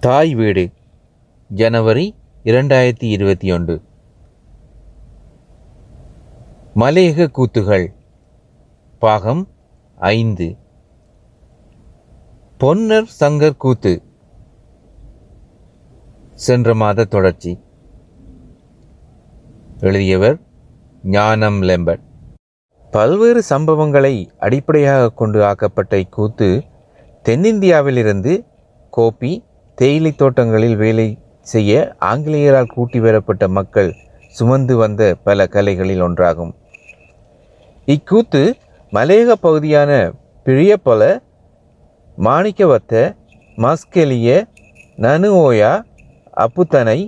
தாய் வீடு ஜனவரி இரண்டாயிரத்தி இருபத்தி ஒன்று. மலையக கூத்துகள் பாகம் ஐந்து. பொன்னர் சங்கர் கூத்து சென்ற மாத தொடர்ச்சி. எழுதியவர் ஞானம் லெம்பட் பல்வேறு சம்பவங்களை அடிப்படையாக கொண்டு ஆக்கப்பட்ட இக்கூத்து தென்னிந்தியாவிலிருந்து கோபி தேயிலை தோட்டங்களில் வேலை செய்ய ஆங்கிலேயரால் கூட்டி வரப்பட்ட மக்கள் சுமந்து வந்த பல கலைகளில் ஒன்றாகும். இக்கூத்து மலையக பகுதியான பிரியப்பல மாணிக்கவத்த மஸ்கெலிய நனுஓயா அப்புத்தனை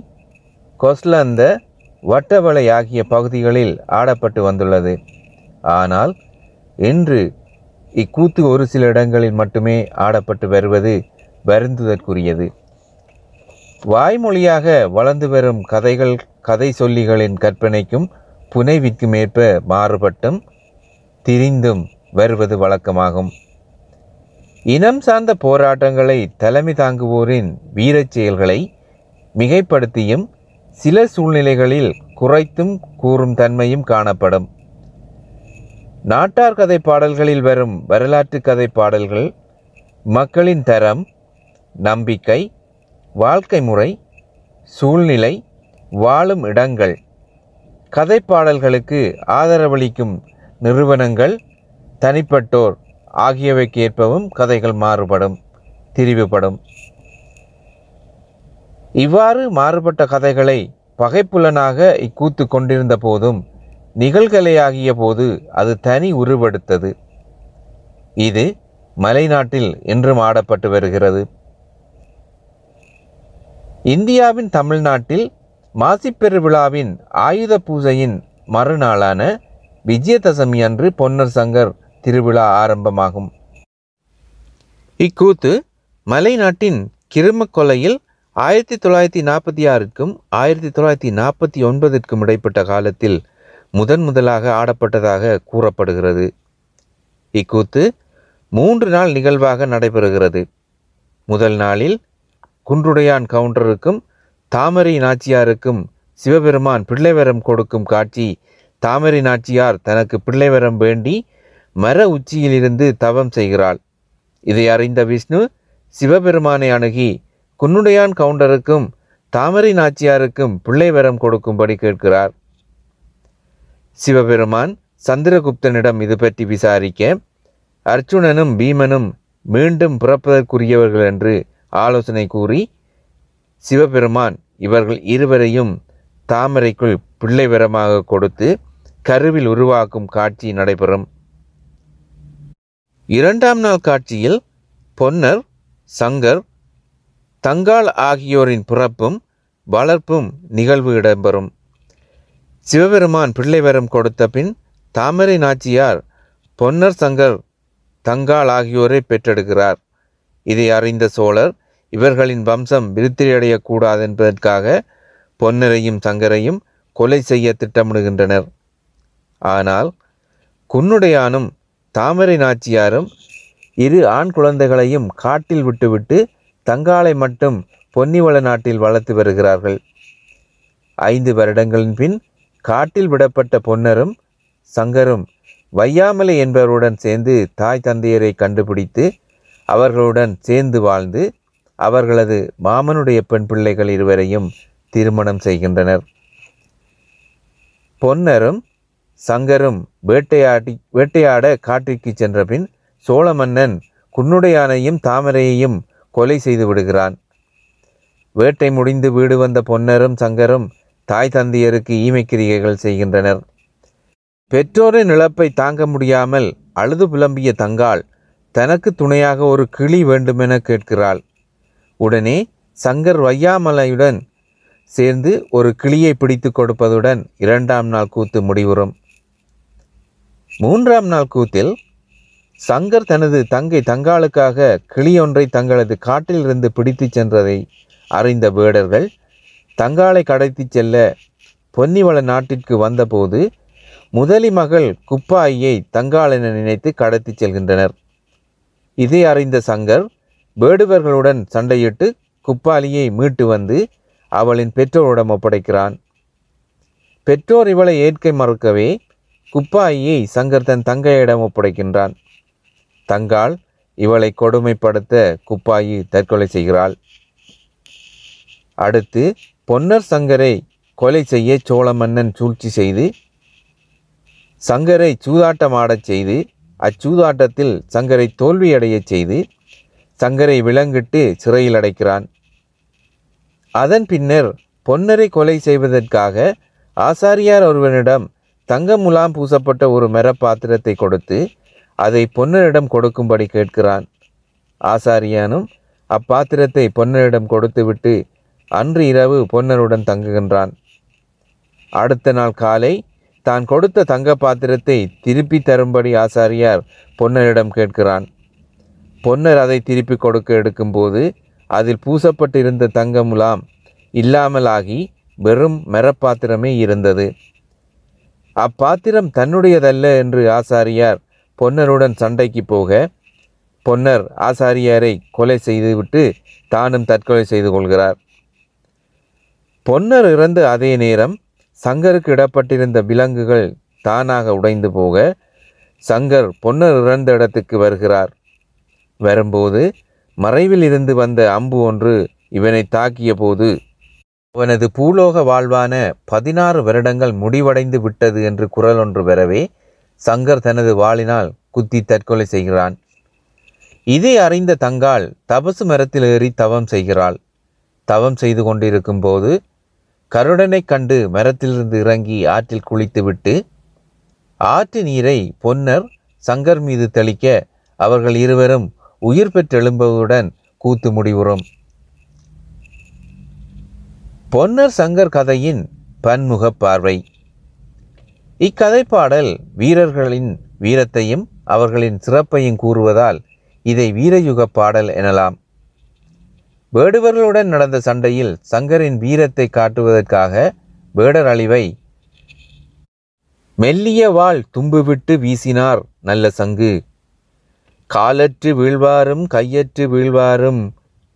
கொஸ்லந்த வட்டவளை ஆகிய பகுதிகளில் ஆடப்பட்டு வந்துள்ளது. ஆனால் இன்று இக்கூத்து ஒரு சில இடங்களில் மட்டுமே ஆடப்பட்டு வருவது வருந்துதற்குரியது. வாய்மொழியாக வளர்ந்து வரும் கதைகள் கதை சொல்லிகளின் கற்பனைக்கும் புனைவிக்கும் ஏற்ப மாறுபட்டும் திரிந்தும் வருவது வழக்கமாகும். இனம் சார்ந்த போராட்டங்களை தலைமை தாங்குவோரின் வீரச் செயல்களை மிகைப்படுத்தியும் சில சூழ்நிலைகளில் குறைத்தும் கூறும் தன்மையும் காணப்படும். நாட்டார் கதை பாடல்களில் வரும் வரலாற்று கதை பாடல்கள் மக்களின் தரம் நம்பிக்கை வாழ்க்கை முறை சூழ்நிலை வாழும் இடங்கள் கதைப்பாடல்களுக்கு ஆதரவளிக்கும் நிறுவனங்கள் தனிப்பட்டோர் ஆகியவைக்கு ஏற்பவும் கதைகள் மாறுபடும் திரிவுபடும். இவ்வாறு மாறுபட்ட கதைகளை பகைப்புலனாக இக்கூத்து கொண்டிருந்த போதும் நிகழ்கலையாகிய போது அது தனி உருவெடுத்தது. இது மலைநாட்டில் இன்றும் ஆடப்பட்டு வருகிறது. இந்தியாவின் தமிழ்நாட்டில் மாசிப்பெருவிழாவின் ஆயுத பூஜையின் மறுநாளான விஜயதசமி அன்று பொன்னர் சங்கர் திருவிழா ஆரம்பமாகும். இக்கூத்து மலைநாட்டின் கிருமக்கொலையில் ஆயிரத்தி தொள்ளாயிரத்தி நாற்பத்தி ஆறுக்கும் ஆயிரத்தி தொள்ளாயிரத்தி நாற்பத்தி ஒன்பதிற்கும் இடைப்பட்ட காலத்தில் முதன் முதலாக ஆடப்பட்டதாக கூறப்படுகிறது. இக்கூத்து மூன்று நாள் நிகழ்வாக நடைபெறுகிறது. முதல் நாளில் குன்றுடையான் கவுண்டருக்கும் தாமரை நாச்சியாருக்கும் சிவபெருமான் பிள்ளைவரம் கொடுக்கும் காட்சி தாமரை நாச்சியார் தனக்கு பிள்ளைவரம் வேண்டி மர உச்சியிலிருந்து தவம் செய்கிறாள். இதை அறிந்த விஷ்ணு சிவபெருமானை அணுகி குன்னுடையான் கவுண்டருக்கும் தாமரை நாச்சியாருக்கும் பிள்ளைவரம் கொடுக்கும்படி கேட்கிறார். சிவபெருமான் சந்திரகுப்தனிடம் இது பற்றி விசாரிக்க அர்ச்சுனனும் பீமனும் மீண்டும் பிறப்பதற்குரியவர்கள் என்று ஆலோசனை கூறி சிவபெருமான் இவர்கள் இருவரையும் தாமரைக்குள் பிள்ளைவரமாக கொடுத்து கருவில் உருவாக்கும் காட்சி நடைபெறும். இரண்டாம் நாள் காட்சியில் பொன்னர் சங்கர் தங்கால் ஆகியோரின் பிறப்பும் வளர்ப்பும் நிகழ்வு இடம்பெறும். சிவபெருமான் பிள்ளைவரம் கொடுத்த பின் தாமரை நாச்சியார் பொன்னர் சங்கர் தங்கால் ஆகியோரை பெற்றெடுக்கிறார். இதை அறிந்த சோழர் இவர்களின் வம்சம் விருத்தியடையக்கூடாது என்பதற்காக பொன்னரையும் சங்கரையும் கொலை செய்ய திட்டமிடுகின்றனர். ஆனால் குன்னுடையானும் தாமரை நாச்சியாரும் இரு ஆண் குழந்தைகளையும் காட்டில் விட்டுவிட்டு தங்காளை மட்டும் பொன்னிவள நாட்டில் வளர்த்து வருகிறார்கள். ஐந்து வருடங்களின் பின் காட்டில் விடப்பட்ட பொன்னரும் சங்கரும் வையாமலை என்பவருடன் சேர்ந்து தாய் தந்தையரை கண்டுபிடித்து அவர்களுடன் சேர்ந்து வாழ்ந்து அவர்களது மாமனுடைய பெண் பிள்ளைகள் இருவரையும் திருமணம் செய்கின்றனர். பொன்னரும் சங்கரும் வேட்டையாடி வேட்டையாட காட்டிற்கு சென்ற பின் சோழ மன்னன் குன்னுடையானையும் தாமரையையும் கொலை செய்து விடுகிறான். வேட்டை முடிந்து வீடு வந்த பொன்னரும் சங்கரும் தாய் தந்தையருக்கு ஈமைக்கிரிகைகள் செய்கின்றனர். பெற்றோரின் இழப்பை தாங்க முடியாமல் அழுது புலம்பிய தங்காள் தனக்கு துணையாக ஒரு கிளி வேண்டுமென கேட்கிறாள். உடனே சங்கர் வையாமலையுடன் சேர்ந்து ஒரு கிளியை பிடித்து கொடுப்பதுடன் இரண்டாம் நாள் கூத்து முடிவுறும். மூன்றாம் நாள் கூத்தில் சங்கர் தனது தங்கை தங்காளுக்காக கிளியொன்றை தங்களது காட்டிலிருந்து பிடித்துச் சென்றதை அறிந்த வேடர்கள் தங்காளை கடத்திச் செல்ல பொன்னிவள நாட்டிற்கு வந்தபோது முதலி மகள் குப்பாயியை தங்காள் என நினைத்து கடத்திச் செல்கின்றனர். இதை அறிந்த சங்கர் வேடுவர்களுடன் சண்டையிட்டு குப்பாலியை மீட்டு வந்து அவளின் பெற்றோரிடம் ஒப்படைக்கிறான். பெற்றோர் இவளை ஏற்க மறுக்கவே குப்பாயியை சங்கர் தன் தங்கையிடம் ஒப்படைக்கின்றான். தங்காள் இவளை கொடுமைப்படுத்த குப்பாயி தற்கொலை செய்கிறாள். அடுத்து பொன்னர் சங்கரை கொலை செய்ய சோழ மன்னன் சூழ்ச்சி செய்து சங்கரை சூதாட்டமாடச் செய்து அச்சூதாட்டத்தில் சங்கரை தோல்வியடையச் செய்து சங்கரை விலங்கிட்டு சிறையில் அடைக்கிறான். அதன் பின்னர் பொன்னரை கொலை செய்வதற்காக ஆசாரியார் ஒருவனிடம் தங்க முலாம் பூசப்பட்ட ஒரு மெரப்பாத்திரத்தை பாத்திரத்தை கொடுத்து அதை பொன்னரிடம் கொடுக்கும்படி கேட்கிறான். ஆசாரியானும் அப்பாத்திரத்தை பொன்னரிடம் கொடுத்துவிட்டு அன்று இரவு பொன்னருடன் தங்குகின்றான். அடுத்த நாள் காலை தான் கொடுத்த தங்க பாத்திரத்தை திருப்பி தரும்படி ஆசாரியார் பொன்னரிடம் கேட்கிறான். பொன்னர் அதை திருப்பி கொடுக்க எடுக்கும்போது அதில் பூசப்பட்டிருந்த தங்கமுலாம் இல்லாமலாகி வெறும் மெரப்பாத்திரமே இருந்தது. அப்பாத்திரம் தன்னுடையதல்ல என்று ஆசாரியார் பொன்னருடன் சண்டைக்கு போக பொன்னர் ஆசாரியாரை கொலை செய்துவிட்டு தானும் தற்கொலை செய்து கொள்கிறார். பொன்னர் இறந்த அதே நேரம் சங்கருக்கு இடப்பட்டிருந்த விலங்குகள் தானாக உடைந்து போக சங்கர் பொன்னர் இறந்த இடத்துக்கு வருகிறார். வரும்போது மறைவில் இருந்து வந்த அம்பு ஒன்று இவனை தாக்கிய போது அவனது பூலோக வாழ்வான பதினாறு வருடங்கள் முடிவடைந்து விட்டது என்று குரல் ஒன்று வரவே சங்கர் தனது வாளினால் குத்தி தற்கொலை செய்கிறான். இதை அறிந்த தங்காள் தபசு மரத்தில் ஏறி தவம் செய்கிறாள். தவம் செய்து கொண்டிருக்கும் போது கருடனைக் கண்டு மரத்திலிருந்து இறங்கி ஆற்றில் குளித்துவிட்டு ஆற்று நீரை பொன்னர் சங்கர் மீது தெளிக்க அவர்கள் இருவரும் உயிர் பெற்றெழும்பவுடன் கூத்து முடிவுறும். பொன்னர் சங்கர் கதையின் பன்முக பார்வை. இக்கதை பாடல் வீரர்களின் வீரத்தையும் அவர்களின் சிறப்பையும் கூறுவதால் இதை வீரயுக பாடல் எனலாம். வேடுவர்களுடன் நடந்த சண்டையில் சங்கரின் வீரத்தை காட்டுவதற்காக வேடர் அழிவை மெல்லிய வாள் தும்புவிட்டு வீசினார் நல்ல சங்கு. காலற்று வீழ்வாரும் கையற்று வீழ்வாரும்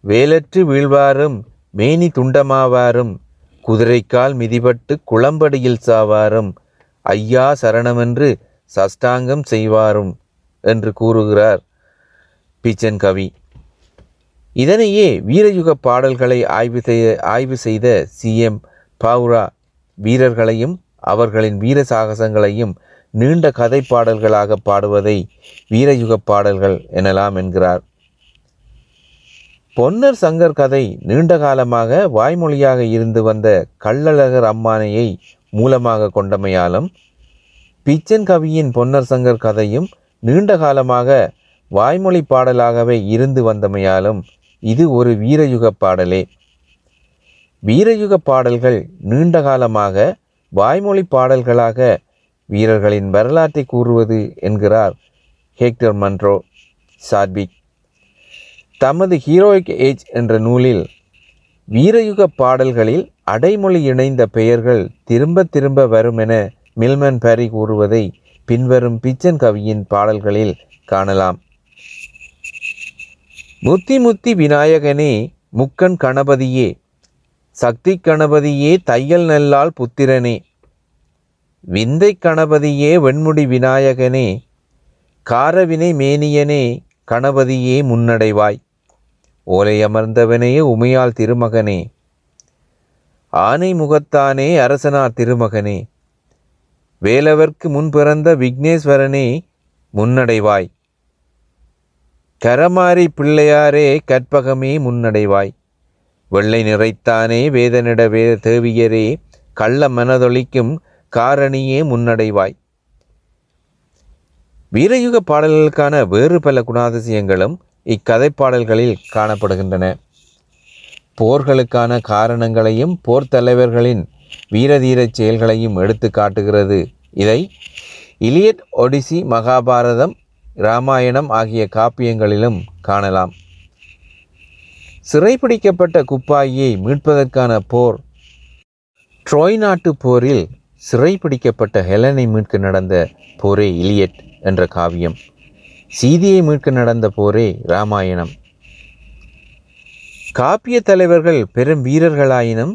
வேலற்று வீழ்வாரும் மேனி துண்டமாவாரும் குதிரைக்கால் மிதிபட்டு குளம்படியில் சாவாரும் ஐயா சரணமென்று சஷ்டாங்கம் செய்வாரும் என்று கூறுகிறார் பிச்சன் கவி. இதனையே வீரயுக பாடல்களை ஆய்வு செய்ய ஆய்வு செய்த சி. எம். பாவுரா வீரர்களையும் அவர்களின் வீர சாகசங்களையும் நீண்ட கதை பாடல்களாக பாடுவதை வீரயுக பாடல்கள் எனலாம் என்கிறார். பொன்னர் சங்கர் கதை நீண்ட காலமாக வாய்மொழியாக இருந்து வந்த கள்ளழகர் அம்மானையை மூலமாக கொண்டமையாலும் பிச்சன் கவியின் பொன்னர் சங்கர் கதையும் நீண்ட காலமாக வாய்மொழி பாடலாகவே இருந்து வந்தமையாலும் இது ஒரு வீரயுக பாடலே. வீரயுக பாடல்கள் நீண்ட காலமாக வாய்மொழி பாடல்களாக வீரர்களின் வரலாற்றை கூறுவது என்கிறார் ஹேக்டர் மன்ரோ சாட்விக் தமது ஹீரோயிக் ஏஜ் என்ற நூலில் வீரயுக பாடல்களில் அடைமொழி இணைந்த பெயர்கள் திரும்ப திரும்ப வரும் என மில்மன் பேரி கூறுவதை பின்வரும் பிச்சன் கவியின் பாடல்களில் காணலாம். முத்தி முத்தி விநாயகனே முக்கன் கணபதியே சக்தி கணபதியே தையல் நல்லால் புத்திரனே விந்தை கணபதியே வெண்முடி விநாயகனே காரவினை மேனியனே கணபதியே முன்னடைவாய். ஓலை அமர்ந்தவனே உமையால் திருமகனே ஆனை முகத்தானே அரசனார் திருமகனே வேலவர்க்கு முன் பிறந்த விக்னேஸ்வரனே முன்னடைவாய். கரமாரி பிள்ளையாரே கற்பகமே முன்னடைவாய். வெள்ளை நிறைத்தானே வேதனிட வே தேவியரே கள்ள மனதொழிக்கும் காரணியே முன்னடைவாய். வீரயுக பாடல்களுக்கான வேறு பல குணாதிசயங்களும் இக்கதை பாடல்களில் காணப்படுகின்றன. போர்களுக்கான காரணங்களையும் போர் தலைவர்களின் வீரதீரச் செயல்களையும் எடுத்து காட்டுகிறது. இதை இலியட் ஒடிசி மகாபாரதம் இராமாயணம் ஆகிய காப்பியங்களிலும் காணலாம். சிறைபிடிக்கப்பட்ட குப்பாயியை மீட்பதற்கான போர் ட்ரோய் நாட்டு போரில் சிறைப்பிடிக்கப்பட்ட ஹெலனை மீட்க நடந்த போரே இலியட் என்ற காவியம். சீதியை மீட்க நடந்த போரே இராமாயணம். காப்பிய தலைவர்கள் பெரும் வீரர்களாயினும்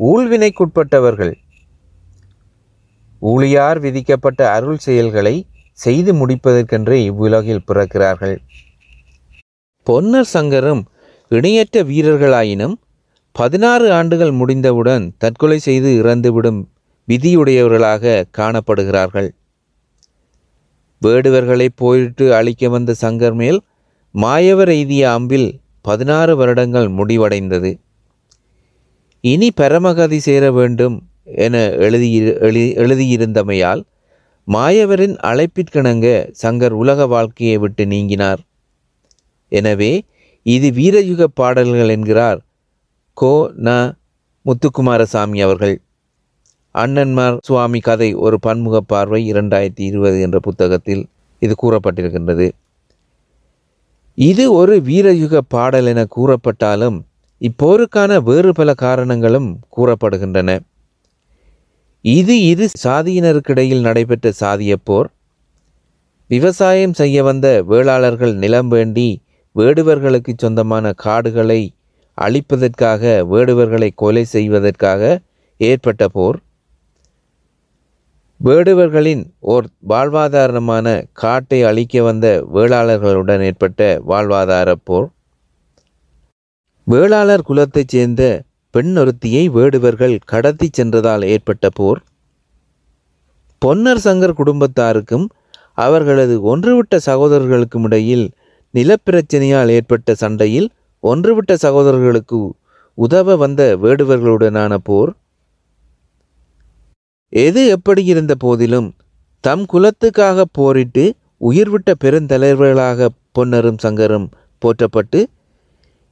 ஊழ்வினைக்குட்பட்டவர்கள். ஊழியார் விதிக்கப்பட்ட அருள் செயல்களை செய்து முடிப்பதற்கென்றே இவ்வுலகில் பிறக்கிறார்கள். பொன்னர் சங்கரும் இணையற்ற வீரர்களாயினும் பதினாறு ஆண்டுகள் முடிந்தவுடன் தற்கொலை செய்து இறந்துவிடும் விதியுடையவர்களாக காணப்படுகிறார்கள். வேடுவர்களை போயிட்டு அழிக்க வந்த சங்கர் மேல் மாயவர் எய்திய அம்பில் பதினாறு வருடங்கள் முடிவடைந்தது. இனி பரமகதி சேர வேண்டும் என எழுதி எழு எழுதியிருந்தமையால் மாயவரின் அழைப்பிற்கிணங்க சங்கர் உலக வாழ்க்கையை விட்டு நீங்கினார். எனவே இது வீரயுக பாடல்கள் என்கிறார் கோ ந முத்துக்குமாரசாமி அவர்கள். அண்ணன்மார் சுவாமி கதை ஒரு பன்முக பார்வை இரண்டாயிரத்தி இருபது என்ற புத்தகத்தில் இது கூறப்பட்டிருக்கின்றது. இது ஒரு வீரயுக பாடல் என கூறப்பட்டாலும் இப்போருக்கான வேறு பல காரணங்களும் கூறப்படுகின்றன. இது இரு சாதியினருக்கிடையில் நடைபெற்ற சாதிய போர். விவசாயம் செய்ய வந்த வேளாளர்கள் நிலம் வேண்டி வேடுவர்களுக்கு சொந்தமான காடுகளை அழிப்பதற்காக வேடுவர்களை கொலை செய்வதற்காக ஏற்பட்ட போர். வேடுவர்களின் ஓர் வாழ்வாதாரமான காட்டை அழிக்க வந்த வேளாளர்களுடன் ஏற்பட்ட வாழ்வாதார போர். வேளாளர் குலத்தைச் சேர்ந்த பெண் ஒருத்தியை வேடுவர்கள் கடத்தி சென்றதால் ஏற்பட்ட போர். பொன்னர் சங்கர் குடும்பத்தாருக்கும் அவர்களது ஒன்றுவிட்ட சகோதரர்களுக்கும் இடையில் நிலப்பிரச்சனையால் ஏற்பட்ட சண்டையில் ஒன்றுவிட்ட சகோதரர்களுக்கு உதவ வந்த வேடுவர்களுடனான போர். எது எப்படி இருந்த போதிலும் தம் குலத்துக்காக போரிட்டு உயிர்விட்ட பெருந்தலைவர்களாக பொன்னரும் சங்கரும் போற்றப்பட்டு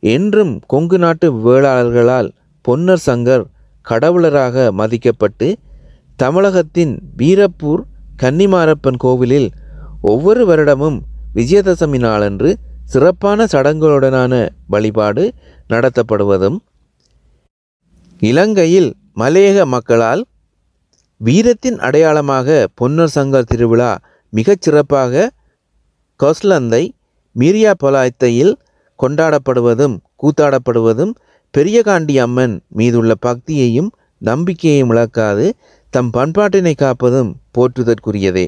என்றும் கொங்கு நாட்டு வேளாளர்களால் பொன்னர் சங்கர் கடவுளராக மதிக்கப்பட்டு தமிழகத்தின் வீரப்பூர் கன்னிமாரப்பன் கோவிலில் ஒவ்வொரு வருடமும் விஜயதசமி நாளன்று சிறப்பான சடங்குகளுடனான வழிபாடு நடத்தப்படுவதும். இலங்கையில் மலையக மக்களால் வீரத்தின் அடையாளமாக பொன்னர் சங்கர் திருவிழா மிகச் சிறப்பாக கொஸ்லந்தை மீரியா பொலாயத்தையில் கொண்டாடப்படுவதும் கூத்தாடப்படுவதும் பெரியகாண்டி அம்மன் மீதுள்ள பக்தியையும் நம்பிக்கையையும் இழக்காது தம் பண்பாட்டினை காப்பதும் போற்றுதற்குரியதே.